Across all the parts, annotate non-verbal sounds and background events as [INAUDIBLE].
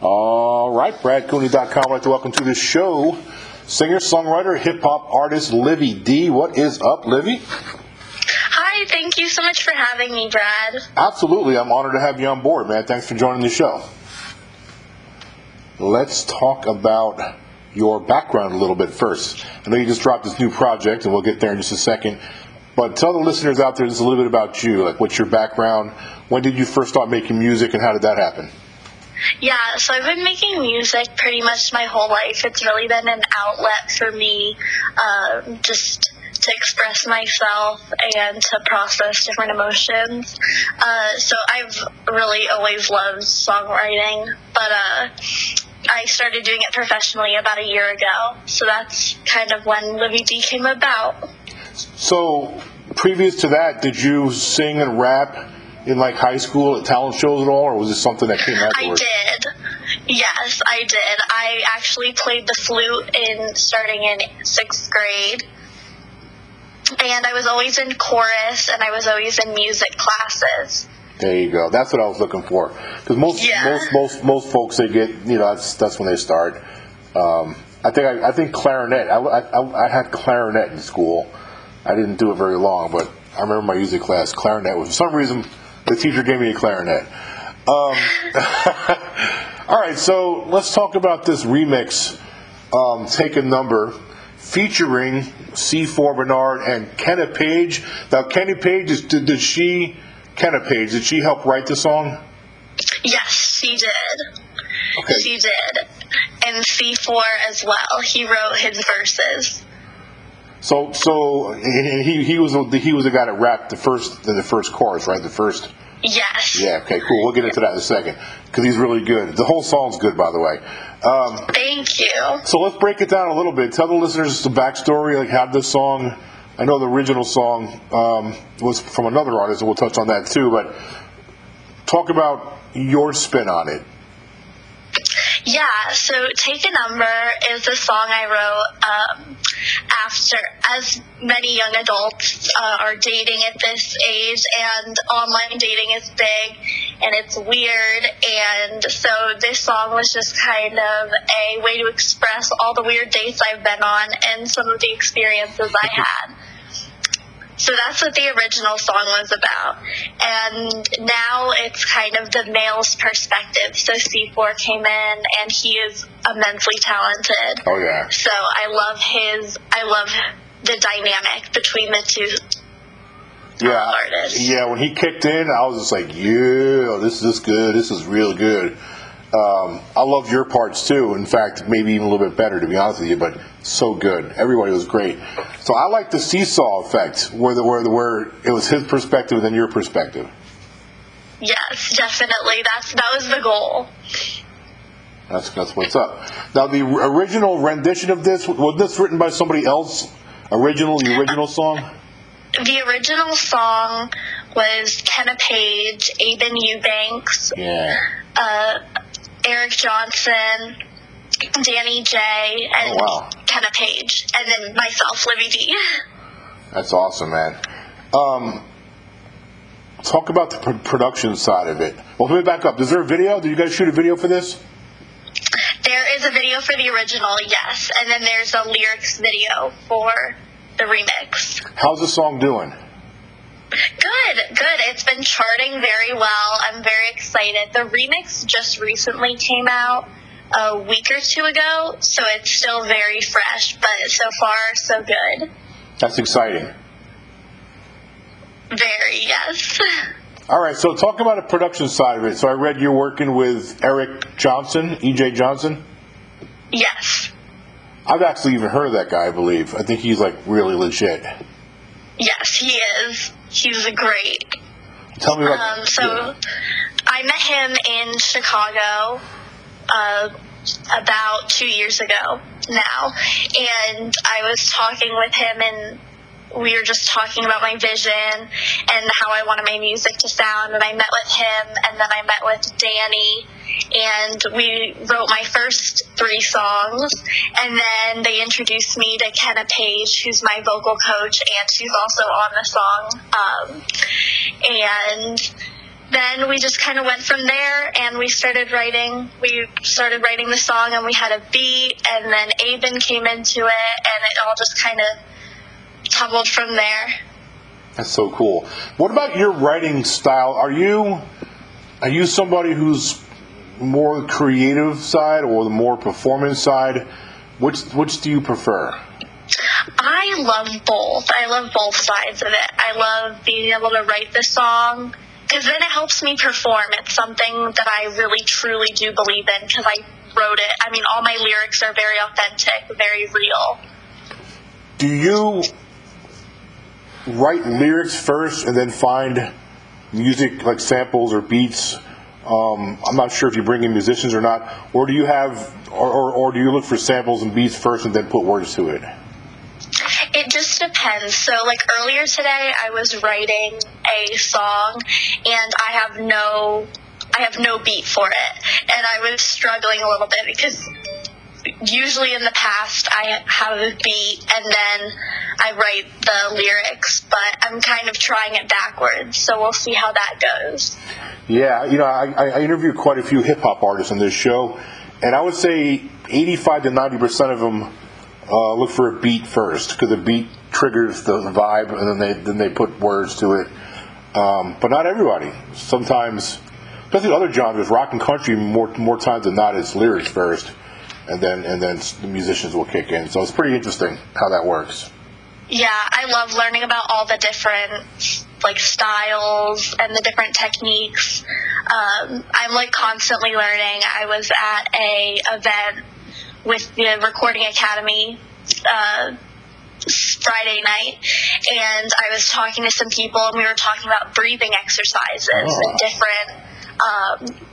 All right, BradCooney.com. I'd like to welcome to the show singer, songwriter, hip hop artist Livvy D. What is up, Livvy? Hi, thank you so much for having me, Brad. Absolutely. I'm honored to have you on board, man. Thanks for joining the show. Let's talk about your background a little bit first. I know you just dropped this new project, and we'll get there in just a second. But tell the listeners out there just a little bit about you. Like, what's your background? When did you first start making music, and how did that happen? Yeah, so I've been making music pretty much my whole life. It's really been an outlet for me, uh, just to express myself and to process different emotions. Uh, so I've really always loved songwriting, but uh, I started doing it professionally about a year ago. So that's kind of when Livvy D came about. So, previous to that, did you sing and rap in like high school at talent shows at all, or was this something that came afterwards? I did. Yes, I did. I actually played the flute in starting in sixth grade. And I was always in chorus and I was always in music classes. There you go. That's what I was looking for. Because most, Yeah. most, most, most folks they get, you know, that's that's when they start. Um, I think I, I think clarinet. I, I, I had clarinet in school. I didn't do it very long, but I remember my music class clarinet was for some reason the teacher gave me a clarinet. Um, [LAUGHS] all right, so let's talk about this remix. Um, Take a number featuring C4 Bernard and Kenna Page. Now, Kenny Page is did, did she Kenna Page did she help write the song? Yes, she did. Okay. She did. And C4 as well. He wrote his verses. So so and he he was the, he was the guy that rapped the first the first chorus, right? The first. Yes. Yeah. Okay. Cool. We'll get into that in a second because he's really good. The whole song's good, by the way. Um, Thank you. so let's break it down a little bit. Tell the listeners the backstory, like how this song. I know the original song um, was from another artist, and we'll touch on that too. But talk about your spin on it. Yeah, so Take a Number is a song I wrote um, after, as many young adults uh, are dating at this age, and online dating is big and it's weird. And so this song was just kind of a way to express all the weird dates I've been on and some of the experiences I had. So that's what the original song was about. And now it's kind of the male's perspective. So C4 came in and he is immensely talented. Oh yeah. So I love his, I love the dynamic between the two. Yeah, artist. yeah. When he kicked in, I was just like, "Yeah, this is good. This is real good." Um, I loved your parts too. In fact, maybe even a little bit better, to be honest with you. But so good. Everybody was great. So I like the seesaw effect, where the where the where it was his perspective and then your perspective. Yes, definitely. That's, that was the goal. That's that's what's up. Now, the original rendition of this was this written by somebody else. Original, the original song. The original song was Kenna Page, Aben Eubanks, Yeah. uh, Eric Johnson, Danny J, and Oh, wow. Kenna Page, and then myself, Livvy D. That's awesome, man. Um, talk about the pr- production side of it. Well, let me back up. Is there a video? Did you guys shoot a video for this? There is a video for the original, yes, and then there's a lyrics video for the remix. How's the song doing? Good, good. It's been charting very well. I'm very excited. The remix just recently came out a week or two ago, so it's still very fresh, but so far, so good. That's exciting. Very, yes. [LAUGHS] All right, so talk about the production side of it. So I read you're working with Eric Johnson, EJ Johnson. Yes. I've actually even heard of that guy. I believe. I think he's like really legit. Yes, he is. He's great. Tell me about. Um, so I met him in Chicago uh, about two years ago now, and I was talking with him, and we were just talking about my vision and how I wanted my music to sound. And I met with him, and then I met with Danny, and we wrote my first three songs. And then they introduced me to Kenna Page, who's my vocal coach, and she's also on the song. Um, and then we just kind of went from there and we started writing. We started writing the song and we had a beat and then Aben came into it and it all just kind of tumbled from there. That's so cool. What about your writing style? Are you are you somebody who's more creative side or the more performance side? Which which do you prefer? I love both. I love both sides of it. I love being able to write the song because then it helps me perform. It's something that I really truly do believe in because I wrote it. I mean, all my lyrics are very authentic, very real. Do you write lyrics first and then find music like samples or beats? Um, I'm not sure if you bring in musicians or not, or do you have, or, or, or do you look for samples and beats first and then put words to it? It just depends. So, like earlier today, I was writing a song, and I have no, I have no beat for it, and I was struggling a little bit because usually in the past I have a beat and then I write the lyrics, but I'm kind of trying it backwards, so we'll see how that goes. Yeah, you know, I, I interviewed quite a few hip hop artists on this show, and I would say 85 to 90 percent of them uh, look for a beat first because the beat triggers the vibe, and then they then they put words to it. Um, but not everybody. Sometimes, especially other genres, rock and country, more more times than not, it's lyrics first, and then and then the musicians will kick in. So it's pretty interesting how that works. Yeah, I love learning about all the different like styles and the different techniques. Um, I'm like constantly learning. I was at a event with the Recording Academy uh, Friday night, and I was talking to some people, and we were talking about breathing exercises Oh. and different. Um,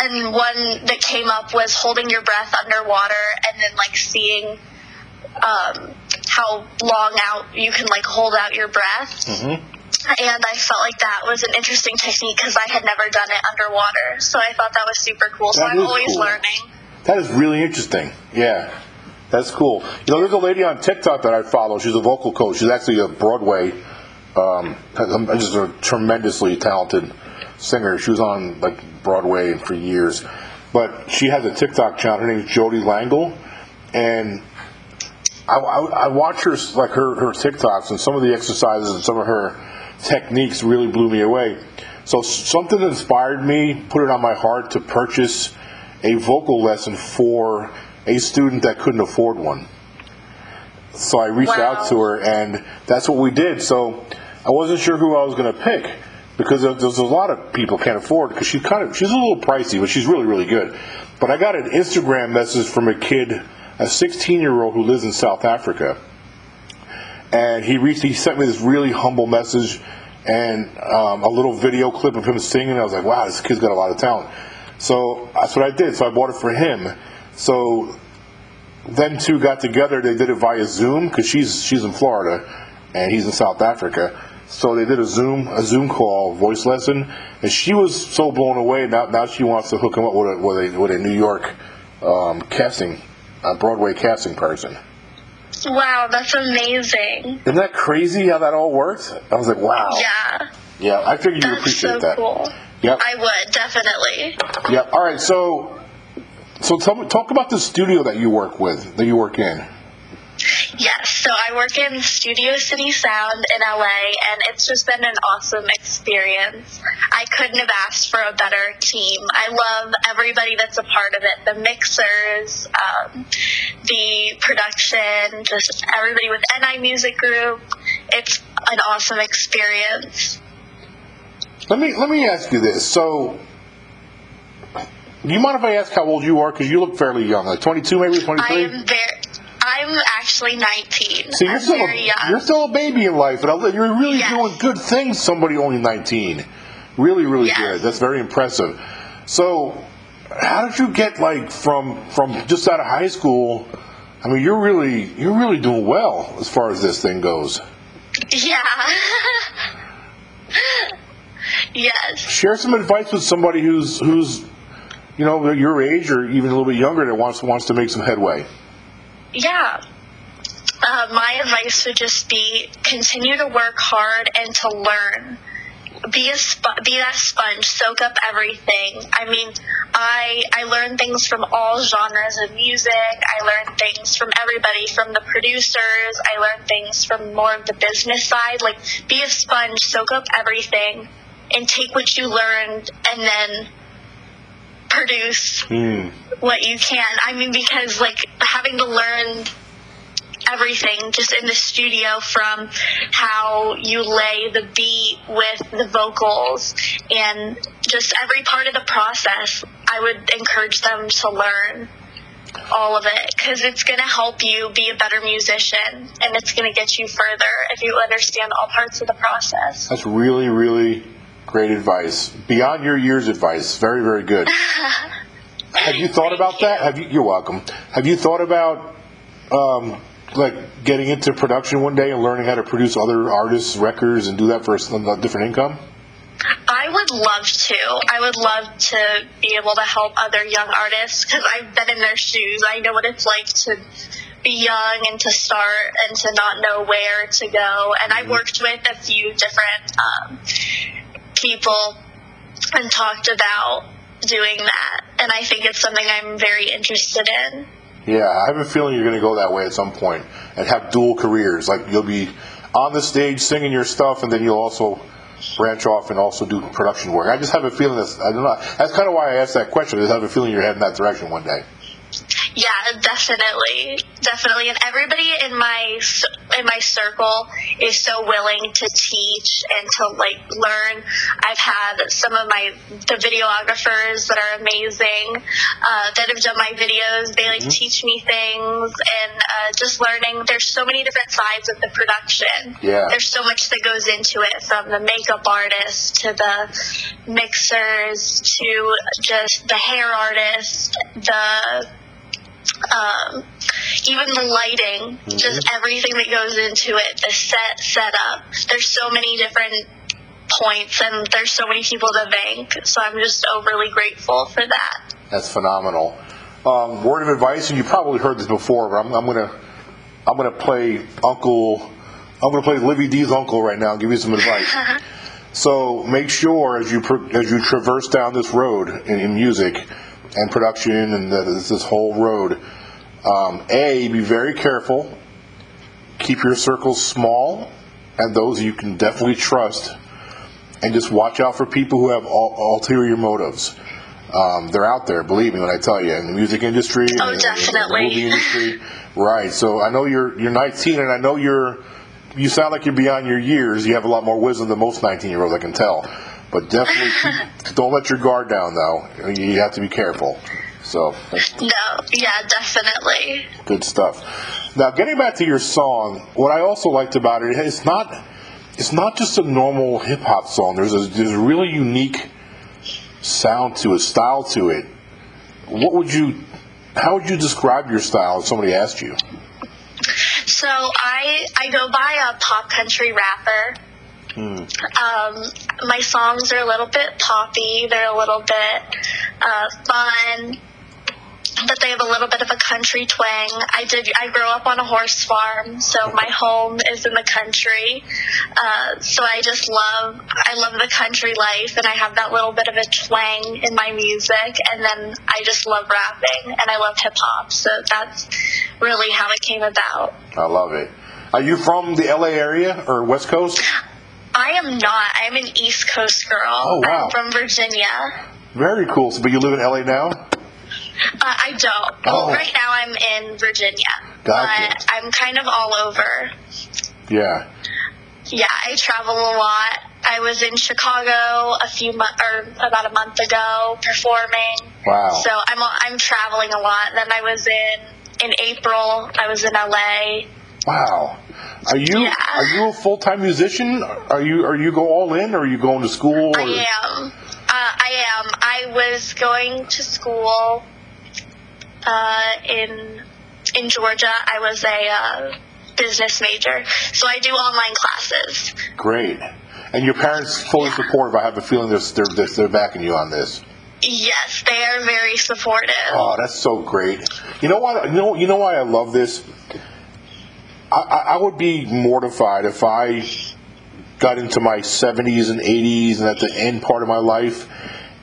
and one that came up was holding your breath underwater, and then like seeing um, how long out you can like hold out your breath. Mm-hmm. And I felt like that was an interesting technique because I had never done it underwater. So I thought that was super cool. So I'm always cool. learning. That is really interesting. Yeah, that's cool. You know, there's a lady on TikTok that I follow. She's a vocal coach. She's actually a Broadway, um, just a tremendously talented singer. She was on like Broadway for years, but she has a TikTok channel. Her name is Jodie Langel, and I, I, I watch her like her her TikToks and some of the exercises and some of her techniques really blew me away. So something inspired me, put it on my heart to purchase a vocal lesson for a student that couldn't afford one. So I reached Wow. out to her, and that's what we did. So I wasn't sure who I was going to pick because there's a lot of people can't afford because she's kind of she's a little pricey, but she's really really good. But I got an Instagram message from a kid, a 16 year old who lives in South Africa, and he reached he sent me this really humble message and um, a little video clip of him singing. I was like, wow, this kid's got a lot of talent. So that's what I did. So I bought it for him. So them two got together. They did it via Zoom because she's she's in Florida and he's in South Africa. So they did a Zoom a Zoom call voice lesson, and she was so blown away. Now now she wants to hook him up with a with a, with a New York um, casting, a Broadway casting person. Wow, that's amazing. Isn't that crazy how that all works? I was like, wow. Yeah, Yeah, I figured you that's so appreciate that. cool. Yep. I would definitely. Yep. All right. So, so tell me, talk about the studio that you work with, that you work in. Yes, so I work in Studio City Sound in LA, and it's just been an awesome experience. I couldn't have asked for a better team. I love everybody that's a part of it the mixers, um, the production, just everybody with NI Music Group. It's an awesome experience. Let me let me ask you this. So, do you mind if I ask how old you are? Because you look fairly young, like 22, maybe I 23. am very. I'm actually 19. So you're I'm still a, young. you're still a baby in life, I'll- you're really Yes. doing good things. Somebody only 19, really, really Yes. good. That's very impressive. So, how did you get like from from just out of high school? I mean, you're really you're really doing well as far as this thing goes. Yeah. [LAUGHS] yes. Share some advice with somebody who's who's you know your age or even a little bit younger that wants wants to make some headway. Yeah. Uh, my advice would just be continue to work hard and to learn. be a sp- be that sponge, soak up everything. I mean, I I learn things from all genres of music. I learn things from everybody, from the producers. I learn things from more of the business side. Like, be a sponge, soak up everything, and take what you learned, and then produce Mm. what you can. I mean, because like having to learn everything just in the studio from how you lay the beat with the vocals and just every part of the process, I would encourage them to learn all of it because it's going to help you be a better musician and it's going to get you further if you understand all parts of the process. That's really, really great advice. Beyond your years advice. Very, very good. Have you thought about that? Have you? You're welcome. Have you thought about um, like getting into production one day and learning how to produce other artists' records and do that for a different income? I would love to. I would love to be able to help other young artists because I've been in their shoes. I know what it's like to be young and to start and to not know where to go. And I worked with a few different um, people and talked about doing that. And I think it's something I'm very interested in. Yeah, I have a feeling you're going to go that way at some point and have dual careers. Like you'll be on the stage singing your stuff, and then you'll also branch off and also do production work. I just have a feeling that's I don't know. That's kind of why I asked that question. I just have a feeling you're heading that direction one day. Yeah, definitely, definitely, and everybody in my in my circle is so willing to teach and to like learn. I've had some of my the videographers that are amazing uh, that have done my videos. They like teach me things and uh, just learning. There's so many different sides of the production. Yeah. There's so much that goes into it, from the makeup artist to the mixers to just the hair artist, the um, even the lighting, just everything that goes into it, the set setup. There's so many different points, and there's so many people to thank. So I'm just overly grateful for that. That's phenomenal. Um, word of advice, and you probably heard this before, but I'm, I'm gonna I'm gonna play Uncle. I'm gonna play Livvy D's uncle right now and give you some advice. [LAUGHS] so make sure as you as you traverse down this road in, in music and production and the, this, this whole road, um, a be very careful. Keep your circles small and those you can definitely trust, and just watch out for people who have ul- ulterior motives. Um, they're out there, believe me when I tell you, in the music industry, Oh, in- in the definitely. movie [LAUGHS] industry, right? So I know you're you're 19, and I know you're you sound like you're beyond your years. You have a lot more wisdom than most 19 year olds, I can tell. But definitely, [LAUGHS] keep, don't let your guard down, though. You have to be careful. So No, yeah, definitely. good stuff. Now, getting back to your song, what I also liked about it, it's not it's not just a normal hip hop song. There's a there's a really unique sound to it, style to it. What would you, how would you describe your style? If somebody asked you. So I I go by a pop country rapper. Um, my songs are a little bit poppy. They're a little bit uh, fun, but they have a little bit of a country twang. I did. I grew up on a horse farm, so my home is in the country. Uh, so I just love. I love the country life, and I have that little bit of a twang in my music. And then I just love rapping, and I love hip hop. So that's really how it came about. I love it. Are you from the LA area or West Coast? I am not. I'm an East Coast girl. Oh, wow. I'm from Virginia. Very cool. So, but you live in LA now? Uh, I don't. Oh. Well, right now I'm in Virginia, Gotcha. but I'm kind of all over. Yeah. Yeah, I travel a lot. I was in Chicago a few months, or about a month ago, performing. Wow. So I'm I'm traveling a lot. Then I was in in April. I was in LA. Wow. Are you Yeah. are you a full time musician? Are you are you go all in or are you going to school? Or? I am. Uh, I am. I was going to school uh, in in Georgia. I was a uh, business major, so I do online classes. Great. And your parents fully Yeah. supportive. I have a feeling they're, they're, they're, backing you on this. Yes, they are very supportive. Oh, that's so great. You know what? You know, you know why I love this? I, I, would be mortified if I got into my 70s and 80s and at the end part of my life,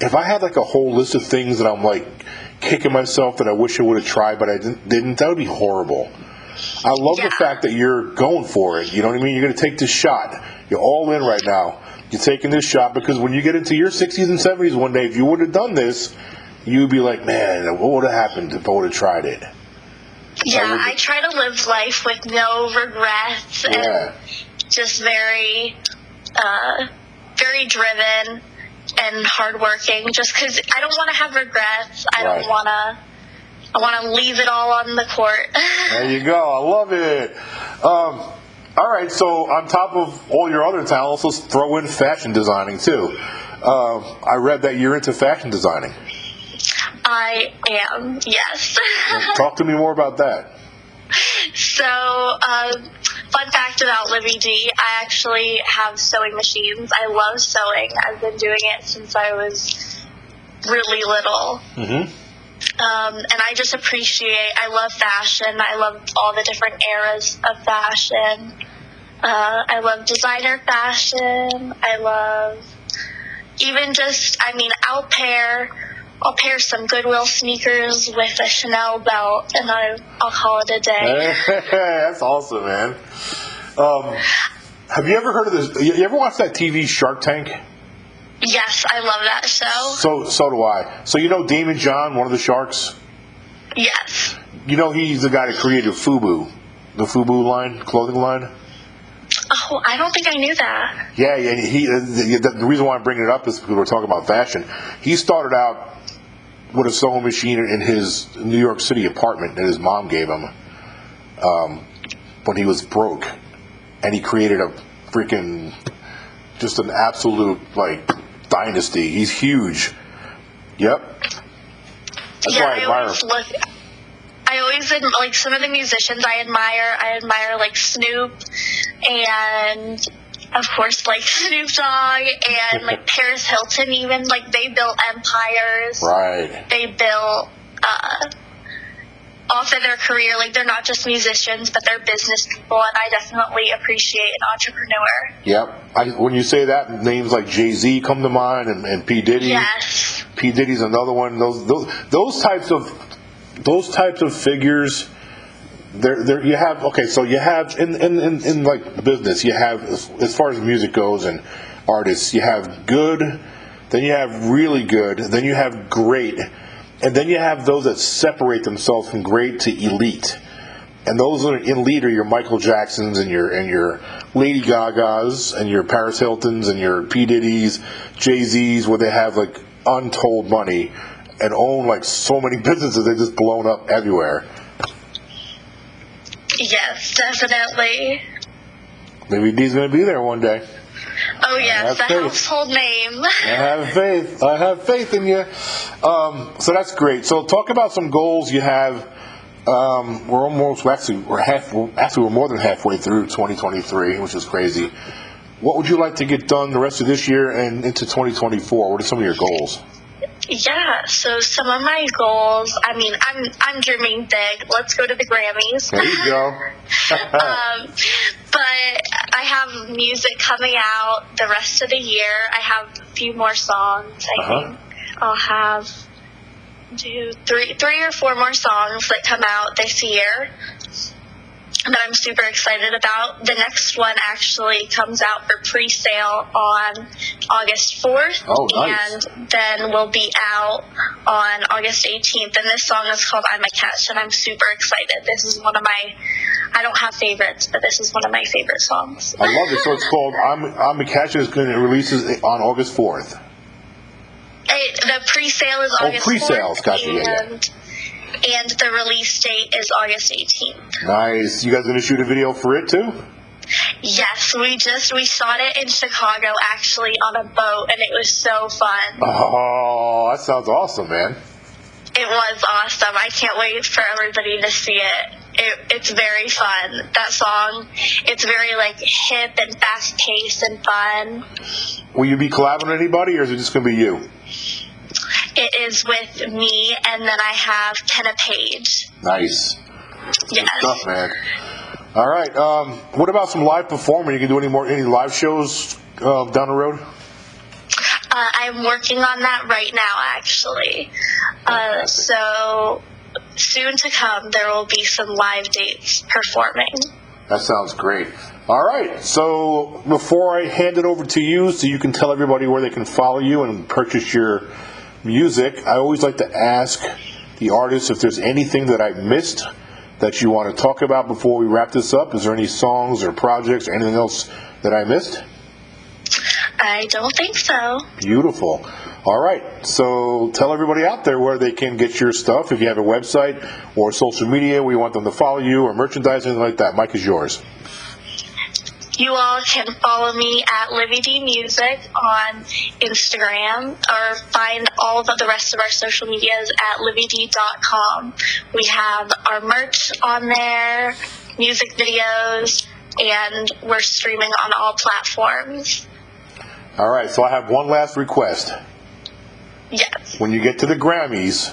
if I had like a whole list of things that I'm like kicking myself that I wish I would have tried but I didn't, didn't that would be horrible. I love Yeah. the fact that you're going for it. You know what I mean? You're going to take this shot. You're all in right now. You're taking this shot because when you get into your 60s and 70s one day, if you would have done this, you'd be like, man, what would have happened if I would have tried it? Yeah, I try to live life with no regrets Yeah. and just very, uh, very driven and hardworking. Just because I don't want to have regrets. I Right. don't want to. I want to leave it all on the court. [LAUGHS] There you go. I love it. Um, all right. So on top of all your other talents, let's throw in fashion designing too. Um, I read that you're into fashion designing. I am, yes. [LAUGHS] Talk to me more about that. so, uh, fun fact about Livvy D, I actually have sewing machines. I love sewing. I've been doing it since I was really little. Mm-hmm. Um, and I just appreciate, I love fashion. I love all the different eras of fashion. Uh, I love designer fashion. I love even just, I mean, I'll pair, I'll pair some Goodwill sneakers with a Chanel belt and I, I'll call it a day. [LAUGHS] That's awesome, man. Um, have you ever heard of this? You ever watched that TV Shark Tank? Yes, I love that show. So so do I. So you know Daymond John, one of the sharks. Yes. You know he's the guy that created FUBU, the FUBU line, clothing line. Oh, I don't think I knew that. Yeah, yeah. He the, the reason why I'm bringing it up is because we're talking about fashion. He started out with a sewing machine in his New York City apartment that his mom gave him um, when he was broke, and he created a freaking just an absolute like dynasty. He's huge. Yep. That's yeah, why I I admire look. I always like some of the musicians I admire. I admire like Snoop, and of course like Snoop Dogg and like [LAUGHS] Paris Hilton. Even like they built empires. Right. They built uh, off of their career. Like they're not just musicians, but they're business people, and I definitely appreciate an entrepreneur. Yep. I, when you say that, names like Jay Z come to mind, and, and P Diddy. Yes. P Diddy's another one. Those those those types of those types of figures. There, there. You have okay. So you have in in, in, in like business, you have as, far as music goes and artists, you have good, then you have really good, then you have great, and then you have those that separate themselves from great to elite. And those are in lead are your Michael Jacksons and your and your Lady Gagas and your Paris Hiltons and your P Diddy's, Jay Z's, where they have like untold money and own like so many [LAUGHS] businesses. They're just blown up everywhere. Yes, definitely. Maybe D's gonna be there one day. Oh yes, a great. household name. I have faith. I have faith in you. Um, so that's great. So talk about some goals you have. Um, we're almost we're actually we're half actually we're more than halfway through 2023, which is crazy. What would you like to get done the rest of this year and into 2024? What are some of your goals? Yeah, so some of my goals, I mean, I'm I'm dreaming big. Let's go to the Grammys. There you go. [LAUGHS] um, but I have music coming out the rest of the year. I have a few more songs. I Uh-huh. think I'll have two, three, three or four more songs that come out this year that I'm super excited about. The next one actually comes out for pre-sale on August 4th. Oh, nice. And then will be out on August 18th. And this song is called I'm a Catch, and I'm super excited. This is one of my, I don't have favorites, but this is one of my favorite songs. I love it. So it's called I'm I'm a Catch, is going to releases on August 4th. It, the pre-sale is August Oh, August pre-sales, 4th, gotcha, yeah, yeah. And, the release date is August 18th. Nice. You guys going to shoot a video for it too? Yes, we just we shot it in Chicago actually on a boat, and it was so fun. Oh, that sounds awesome, man. It was awesome. I can't wait for everybody to see it. It, it's very fun. That song, it's very like hip and fast paced and fun. Will you be collabing with anybody, or is it just going to be you? It is with me, and then I have Kenna Page. Nice. Yes. Good stuff, man. All right. Um, what about some live performing? You can do any more any live shows uh, down the road? Uh, I'm working on that right now, actually. Uh, so soon to come, there will be some live dates performing. That sounds great. All right. So before I hand it over to you, so you can tell everybody where they can follow you and purchase your music, I always like to ask the artists if there's anything that I missed that you want to talk about before we wrap this up. Is there any songs or projects or anything else that I missed? I don't think so. Beautiful. All right. So tell everybody out there where they can get your stuff. If you have a website or social media we want them to follow you or merchandise, anything like that, Mike is yours. You all can follow me at Livvy D Music on Instagram or find all of the rest of our social medias at livvyd.com. We have our merch on there, music videos, and we're streaming on all platforms. All right. So I have one last request. Yes. When you get to the Grammys,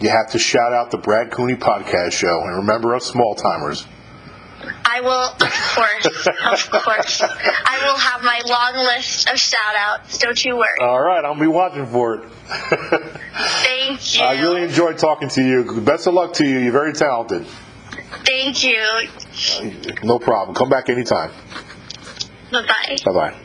you have to shout out the Brad Cooney Podcast Show and remember us small timers. I will, of course, of course. I will have my long list of shout outs. Don't you worry. All right. I'll be watching for it. Thank you. [LAUGHS] I really enjoyed talking to you. Best of luck to you. You're very talented. Thank you. No problem. Come back anytime. Bye bye. Bye bye.